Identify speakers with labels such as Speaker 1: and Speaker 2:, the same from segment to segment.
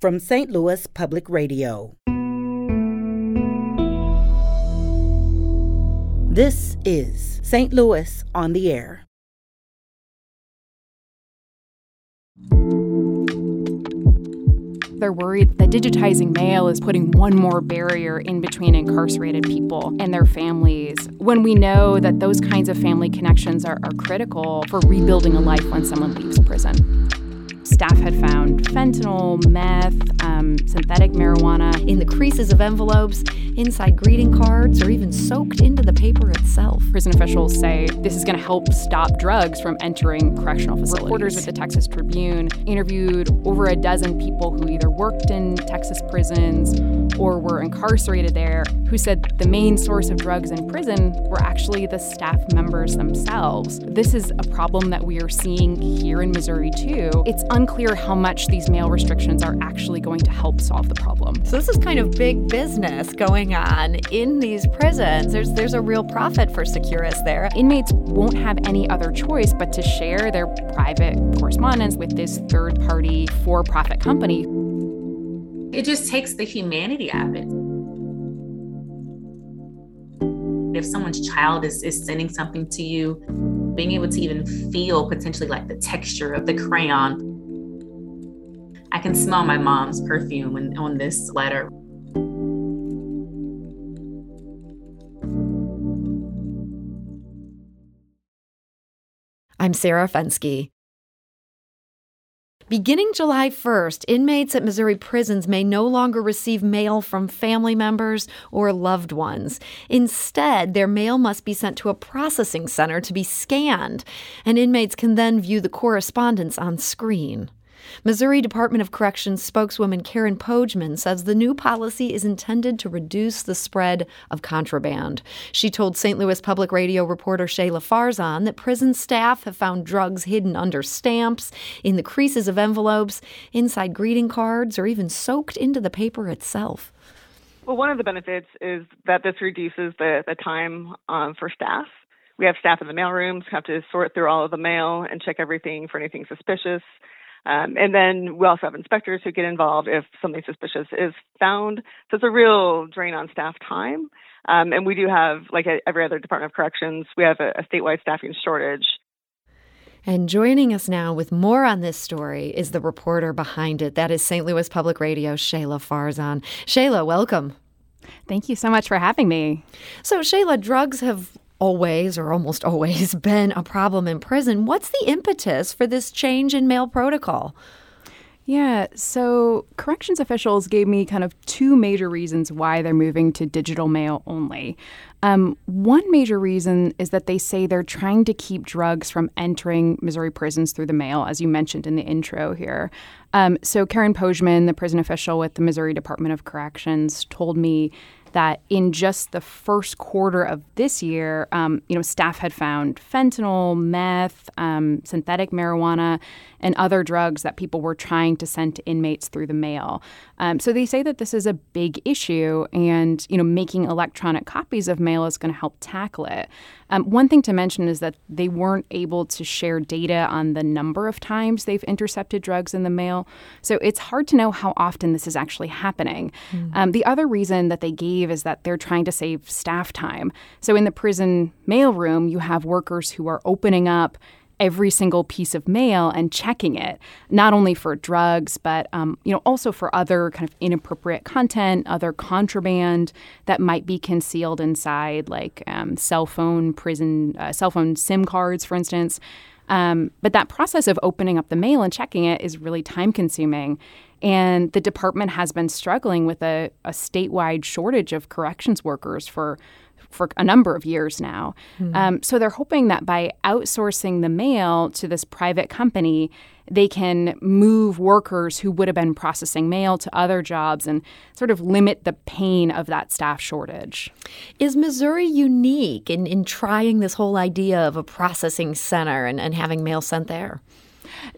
Speaker 1: from St. Louis Public Radio. This is St. Louis on the Air.
Speaker 2: They're worried that digitizing mail is putting one more barrier in between incarcerated people and their families when we know that those kinds of family connections are, are critical for rebuilding a life when someone leaves prison staff had found fentanyl, meth, um, synthetic marijuana
Speaker 3: in the creases of envelopes, inside greeting cards, or even soaked into the paper itself.
Speaker 2: Prison officials say this is going to help stop drugs from entering correctional facilities. Reporters at the Texas Tribune interviewed over a dozen people who either worked in Texas prisons or were incarcerated there who said the main source of drugs in prison were actually the staff members themselves. This is a problem that we are seeing here in Missouri too. It's unclear how much these mail restrictions are actually going to help solve the problem.
Speaker 3: So this is kind of big business going on in these prisons. There's there's a real profit for Securus there.
Speaker 2: Inmates won't have any other choice but to share their private correspondence with this third-party for-profit company.
Speaker 4: It just takes the humanity out of it. If someone's child is, is sending something to you, being able to even feel potentially like the texture of the crayon I can smell my mom's perfume on this letter.
Speaker 3: I'm Sarah Fenske. Beginning July 1st, inmates at Missouri prisons may no longer receive mail from family members or loved ones. Instead, their mail must be sent to a processing center to be scanned, and inmates can then view the correspondence on screen. Missouri Department of Corrections spokeswoman Karen Pojman says the new policy is intended to reduce the spread of contraband. She told St. Louis Public Radio reporter Shayla Farzan that prison staff have found drugs hidden under stamps, in the creases of envelopes, inside greeting cards, or even soaked into the paper itself.
Speaker 5: Well, one of the benefits is that this reduces the, the time um, for staff. We have staff in the mailrooms have to sort through all of the mail and check everything for anything suspicious. Um, and then we also have inspectors who get involved if something suspicious is found. So it's a real drain on staff time. Um, and we do have, like every other Department of Corrections, we have a, a statewide staffing shortage.
Speaker 3: And joining us now with more on this story is the reporter behind it. That is St. Louis Public Radio, Shayla Farzan. Shayla, welcome.
Speaker 2: Thank you so much for having me.
Speaker 3: So, Shayla, drugs have always or almost always been a problem in prison. What's the impetus for this change in mail protocol?
Speaker 2: Yeah, so corrections officials gave me kind of two major reasons why they're moving to digital mail only. Um, one major reason is that they say they're trying to keep drugs from entering Missouri prisons through the mail, as you mentioned in the intro here. Um, so Karen Pojman, the prison official with the Missouri Department of Corrections, told me that in just the first quarter of this year, um, you know, staff had found fentanyl, meth, um, synthetic marijuana, and other drugs that people were trying to send to inmates through the mail. Um, so they say that this is a big issue, and you know, making electronic copies of mail is going to help tackle it. Um, one thing to mention is that they weren't able to share data on the number of times they've intercepted drugs in the mail, so it's hard to know how often this is actually happening. Mm. the other reason that they gave is that they're trying to save staff time. So in the prison mailroom, you have workers who are opening up every single piece of mail and checking it, not only for drugs, but um, you know also for other kind of inappropriate content, other contraband that might be concealed inside, like um, cell phone prison, uh, cell phone SIM cards, for instance. Um, but that process of opening up the mail and checking it is really time consuming. And the department has been struggling with a, a statewide shortage of corrections workers for for a number of years now. Mm-hmm. Um, so they're hoping that by outsourcing the mail to this private company, they can move workers who would have been processing mail to other jobs and sort of limit the pain of that staff shortage.
Speaker 3: Is Missouri unique in, in trying this whole idea of a processing center and, and having mail sent there?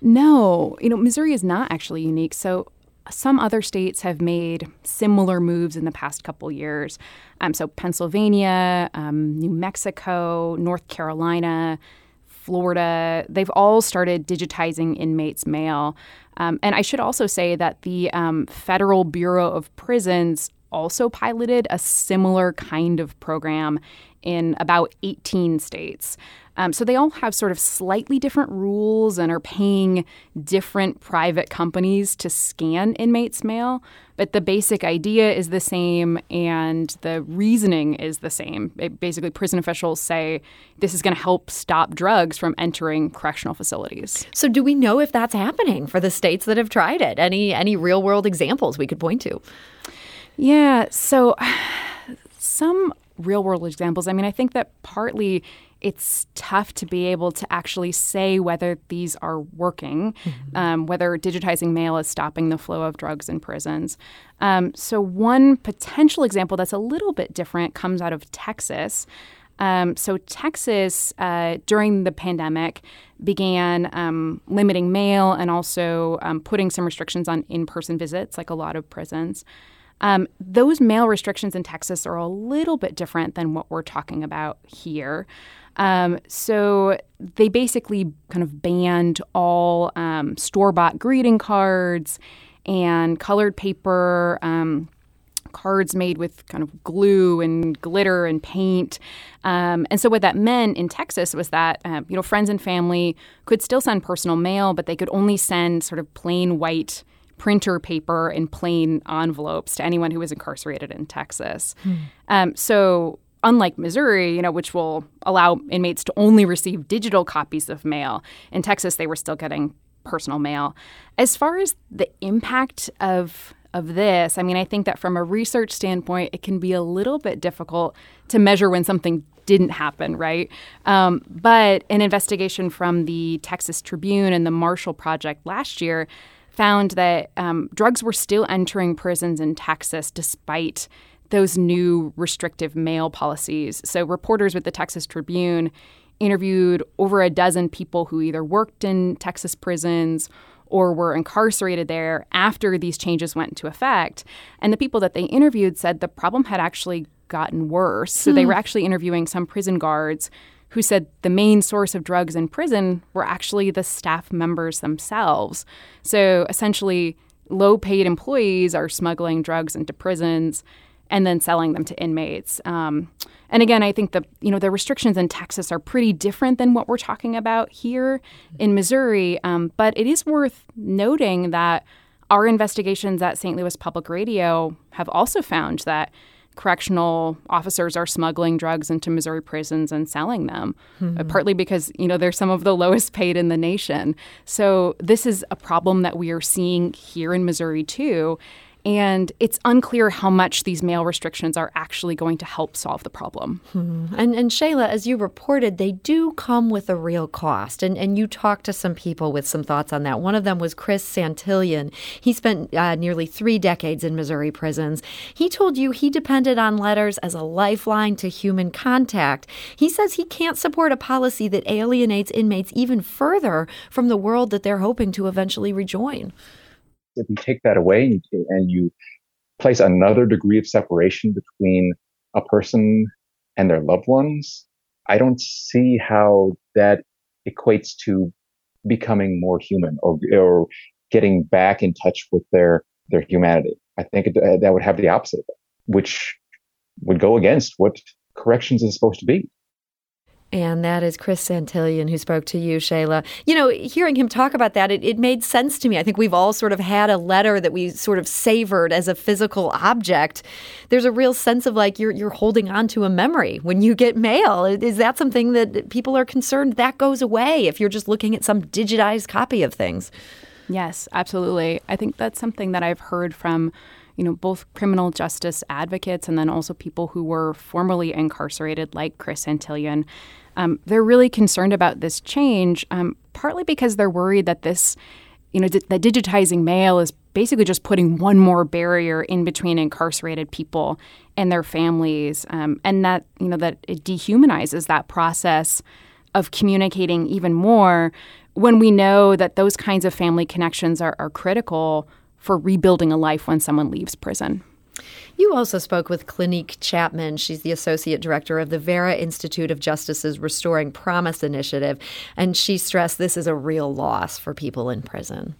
Speaker 2: No, you know, Missouri is not actually unique. So some other states have made similar moves in the past couple years. Um, so Pennsylvania, um, New Mexico, North Carolina, Florida, they've all started digitizing inmates' mail. Um, and I should also say that the um, Federal Bureau of Prisons also piloted a similar kind of program in about 18 states. Um, so they all have sort of slightly different rules and are paying different private companies to scan inmates' mail. But the basic idea is the same and the reasoning is the same. It, basically, prison officials say this is going to help stop drugs from entering correctional facilities.
Speaker 3: So, do we know if that's happening for the states that have tried it? Any any real world examples we could point to?
Speaker 2: Yeah. So, some real world examples. I mean, I think that partly it's tough to be able to actually say whether these are working, mm-hmm. um, whether digitizing mail is stopping the flow of drugs in prisons. Um, so, one potential example that's a little bit different comes out of Texas. Um, so, Texas, uh, during the pandemic, began um, limiting mail and also um, putting some restrictions on in person visits, like a lot of prisons. Um, those mail restrictions in Texas are a little bit different than what we're talking about here. Um, so they basically kind of banned all um, store bought greeting cards and colored paper. Um, cards made with kind of glue and glitter and paint. Um, and so what that meant in Texas was that uh, you know friends and family could still send personal mail, but they could only send sort of plain white printer paper and plain envelopes to anyone who was incarcerated in Texas. Hmm. Um, so unlike Missouri, you know, which will allow inmates to only receive digital copies of mail, in Texas they were still getting personal mail. As far as the impact of of this, I mean, I think that from a research standpoint, it can be a little bit difficult to measure when something didn't happen, right? Um, but an investigation from the Texas Tribune and the Marshall Project last year found that um, drugs were still entering prisons in Texas despite those new restrictive mail policies. So, reporters with the Texas Tribune interviewed over a dozen people who either worked in Texas prisons or were incarcerated there after these changes went into effect. And the people that they interviewed said the problem had actually gotten worse. So, hmm. they were actually interviewing some prison guards who said the main source of drugs in prison were actually the staff members themselves. So, essentially, low paid employees are smuggling drugs into prisons and then selling them to inmates. Um, and again, I think the you know the restrictions in Texas are pretty different than what we're talking about here in Missouri. Um, but it is worth noting that our investigations at St. Louis Public Radio have also found that correctional officers are smuggling drugs into Missouri prisons and selling them, mm-hmm. partly because you know they're some of the lowest paid in the nation. So this is a problem that we are seeing here in Missouri too. And it's unclear how much these mail restrictions are actually going to help solve the problem.
Speaker 3: Hmm. And, and Shayla, as you reported, they do come with a real cost. And, and you talked to some people with some thoughts on that. One of them was Chris Santillan. He spent uh, nearly three decades in Missouri prisons. He told you he depended on letters as a lifeline to human contact. He says he can't support a policy that alienates inmates even further from the world that they're hoping to eventually rejoin
Speaker 6: if you take that away and you place another degree of separation between a person and their loved ones, I don't see how that equates to becoming more human or, or getting back in touch with their, their humanity. I think that would have the opposite, which would go against what corrections is supposed to be.
Speaker 3: And that is Chris Santillan who spoke to you, Shayla. You know, hearing him talk about that, it, it made sense to me. I think we've all sort of had a letter that we sort of savored as a physical object. There's a real sense of like you're you're holding on to a memory when you get mail. Is that something that people are concerned that goes away if you're just looking at some digitized copy of things?
Speaker 2: Yes, absolutely. I think that's something that I've heard from you know, both criminal justice advocates and then also people who were formerly incarcerated, like Chris Santillan. Um, they're really concerned about this change, um, partly because they're worried that this, you know, d- that digitizing mail is basically just putting one more barrier in between incarcerated people and their families, um, and that you know that it dehumanizes that process of communicating even more when we know that those kinds of family connections are, are critical for rebuilding a life when someone leaves prison.
Speaker 3: You also spoke with Clinique Chapman. She's the associate director of the Vera Institute of Justice's Restoring Promise initiative, and she stressed this is a real loss for people in prison.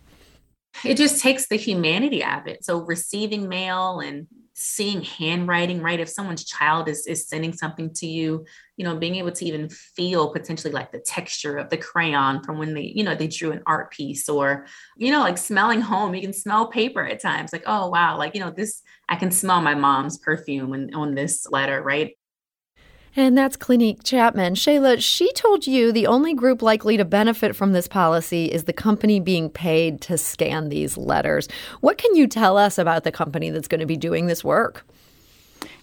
Speaker 4: It just takes the humanity out of it. So receiving mail and seeing handwriting, right? If someone's child is, is sending something to you, you know, being able to even feel potentially like the texture of the crayon from when they, you know, they drew an art piece or, you know, like smelling home, you can smell paper at times. Like, oh, wow, like, you know, this, I can smell my mom's perfume when, on this letter, right?
Speaker 3: And that's Clinique Chapman. Shayla, she told you the only group likely to benefit from this policy is the company being paid to scan these letters. What can you tell us about the company that's going to be doing this work?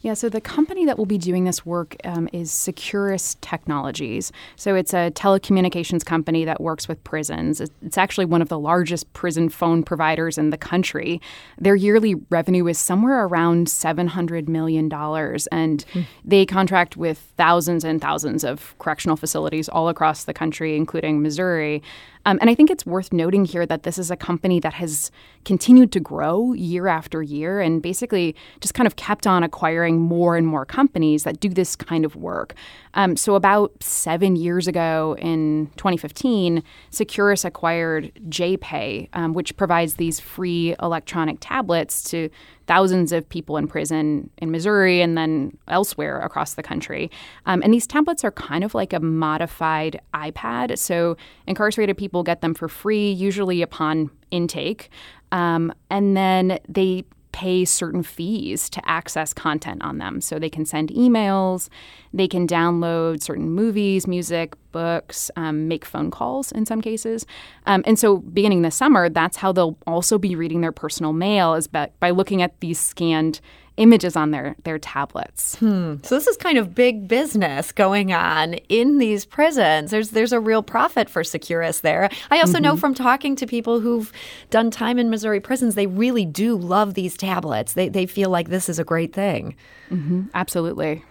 Speaker 2: Yeah, so the company that will be doing this work um, is Securus Technologies. So it's a telecommunications company that works with prisons. It's actually one of the largest prison phone providers in the country. Their yearly revenue is somewhere around $700 million, and mm. they contract with thousands and thousands of correctional facilities all across the country, including Missouri. Um, and I think it's worth noting here that this is a company that has continued to grow year after year and basically just kind of kept on acquiring more and more companies that do this kind of work. Um, so, about seven years ago in 2015, Securus acquired JPay, um, which provides these free electronic tablets to thousands of people in prison in Missouri and then elsewhere across the country. Um, and these tablets are kind of like a modified iPad. So, incarcerated people get them for free, usually upon intake. Um, and then they pay certain fees to access content on them. So they can send emails, they can download certain movies, music, books, um, make phone calls in some cases. Um, and so beginning this summer, that's how they'll also be reading their personal mail is by, by looking at these scanned images on their their tablets.
Speaker 3: Hmm. So this is kind of big business going on in these prisons. There's there's a real profit for Securus there. I also mm-hmm. know from talking to people who've done time in Missouri prisons, they really do love these tablets. They they feel like this is a great thing.
Speaker 2: Mm-hmm. Absolutely.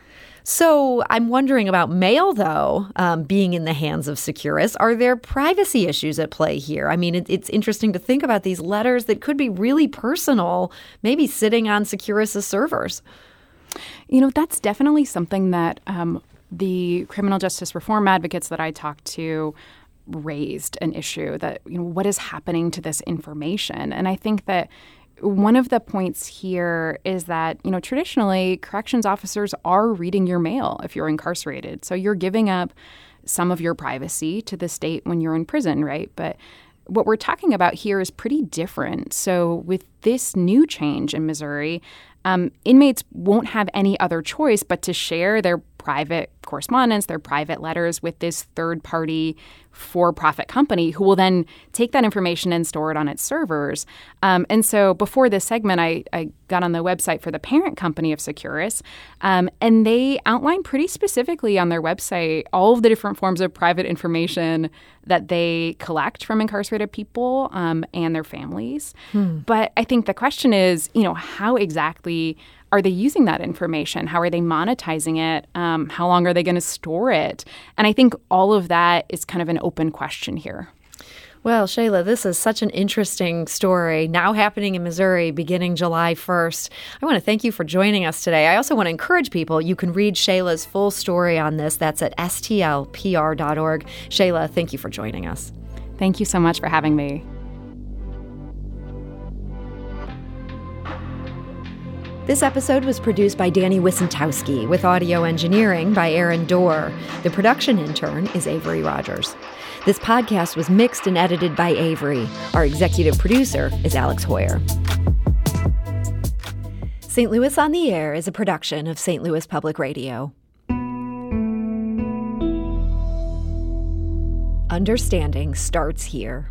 Speaker 3: So I'm wondering about mail, though, um, being in the hands of Securus. Are there privacy issues at play here? I mean, it, it's interesting to think about these letters that could be really personal, maybe sitting on Securus's servers.
Speaker 2: You know, that's definitely something that um, the criminal justice reform advocates that I talked to raised an issue that you know what is happening to this information and i think that one of the points here is that, you know, traditionally corrections officers are reading your mail if you're incarcerated. So you're giving up some of your privacy to the state when you're in prison, right? But what we're talking about here is pretty different. So, with this new change in Missouri, um, inmates won't have any other choice but to share their private correspondence, their private letters with this third party for profit company who will then take that information and store it on its servers. Um, and so before this segment, I, I, got on the website for the parent company of Securus, um, and they outline pretty specifically on their website all of the different forms of private information that they collect from incarcerated people um, and their families. Hmm. But I think the question is, you know, how exactly are they using that information? How are they monetizing it? Um, how long are they going to store it? And I think all of that is kind of an open question here.
Speaker 3: Well, Shayla, this is such an interesting story now happening in Missouri beginning July 1st. I want to thank you for joining us today. I also want to encourage people you can read Shayla's full story on this. That's at stlpr.org. Shayla, thank you for joining us.
Speaker 2: Thank you so much for having me.
Speaker 3: This episode was produced by Danny Wicentowski with audio engineering by Aaron Dorr. The production intern is Avery Rogers. This podcast was mixed and edited by Avery. Our executive producer is Alex Heuer. St. Louis on the Air is a production of St. Louis Public Radio. Understanding starts here.